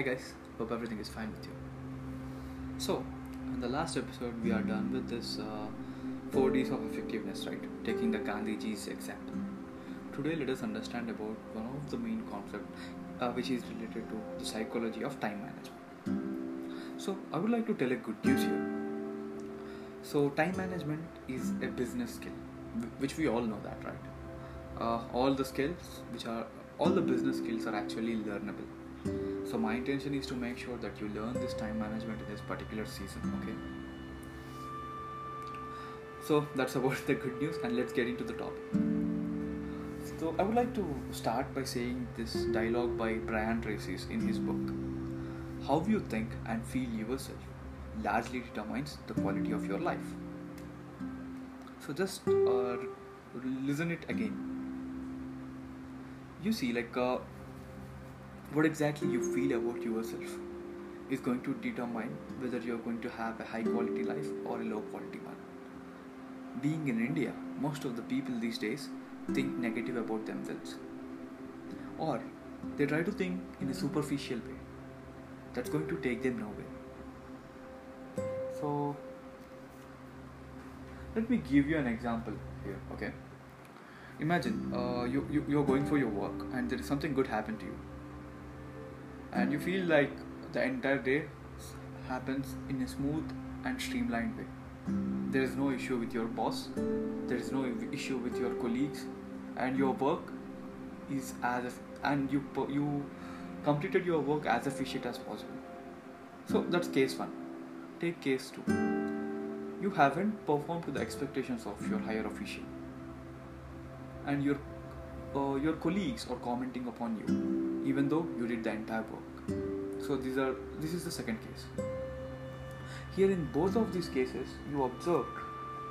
Hi guys, hope everything is fine with you. So, in the last episode, we are done with this uh, four Ds of effectiveness, right? Taking the Gandhiji's example. Today, let us understand about one of the main concepts, uh, which is related to the psychology of time management. So, I would like to tell a good news here. So, time management is a business skill, which we all know that, right? Uh, all the skills, which are all the business skills, are actually learnable so my intention is to make sure that you learn this time management in this particular season okay? So that's about the good news and let's get into the topic. So i would like to start by saying this dialogue by brian tracy in his book how you think and feel yourself largely determines the quality of your life. So just uh, listen it again. You see like uh, what exactly you feel about yourself is going to determine whether you're going to have a high quality life or a low quality one. Being in India, most of the people these days think negative about themselves. Or they try to think in a superficial way that's going to take them nowhere. So, let me give you an example here, okay? Imagine uh, you, you, you're going for your work and there is something good happen to you and you feel like the entire day happens in a smooth and streamlined way. There is no issue with your boss, there is no issue with your colleagues, and your work is as if, and you you completed your work as efficient as possible. So that's case one. Take case two. You haven't performed to the expectations of your higher official, and your uh, your colleagues are commenting upon you, even though you did the entire work. So these are this is the second case. Here in both of these cases, you observe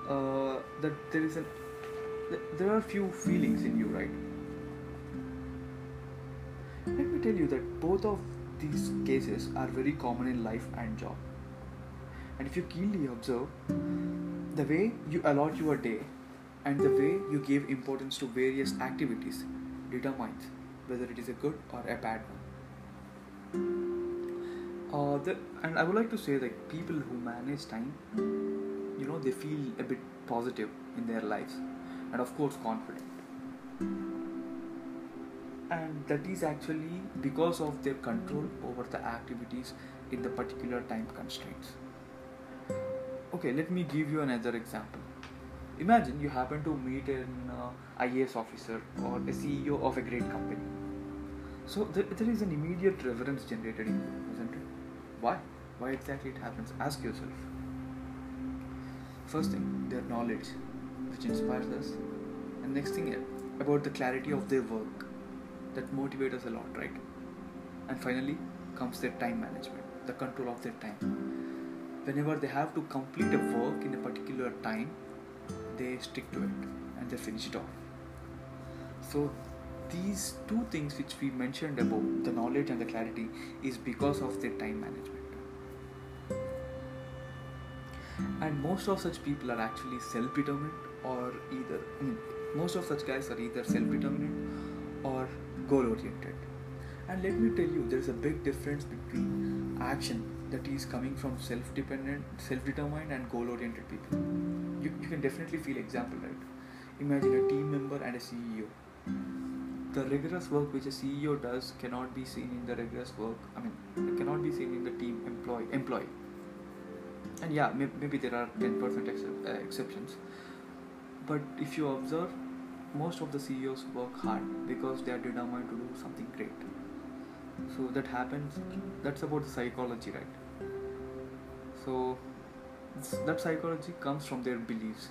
uh, that there is an there are few feelings in you, right? Let me tell you that both of these cases are very common in life and job. And if you keenly observe, the way you allot your day and the way you give importance to various activities determines whether it is a good or a bad one. Uh, the, and I would like to say that people who manage time, you know, they feel a bit positive in their lives and, of course, confident. And that is actually because of their control over the activities in the particular time constraints. Okay, let me give you another example imagine you happen to meet an uh, IAS officer or a CEO of a great company. So there, there is an immediate reverence generated in you, isn't it? Why? Why exactly it happens? Ask yourself. First thing, their knowledge, which inspires us, and next thing about the clarity of their work, that motivates us a lot, right? And finally comes their time management, the control of their time. Whenever they have to complete a work in a particular time, they stick to it and they finish it off. So these two things which we mentioned about the knowledge and the clarity is because of their time management. And most of such people are actually self-determined or either most of such guys are either self-determined or goal-oriented. And let me tell you, there is a big difference between action that is coming from self-dependent, self-determined and goal-oriented people. You, you can definitely feel example, right? Imagine a team member and a CEO. The rigorous work which a CEO does cannot be seen in the rigorous work. I mean, it cannot be seen in the team employee. Employee. And yeah, may, maybe there are ten percent uh, exceptions. But if you observe, most of the CEOs work hard because they are determined to do something great so that happens that's about the psychology right so that psychology comes from their beliefs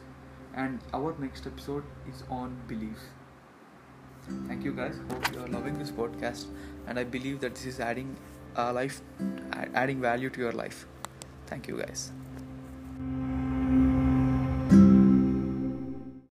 and our next episode is on beliefs thank you guys. Hope you are loving this podcast and i believe that this is adding a life adding value to your life. Thank you guys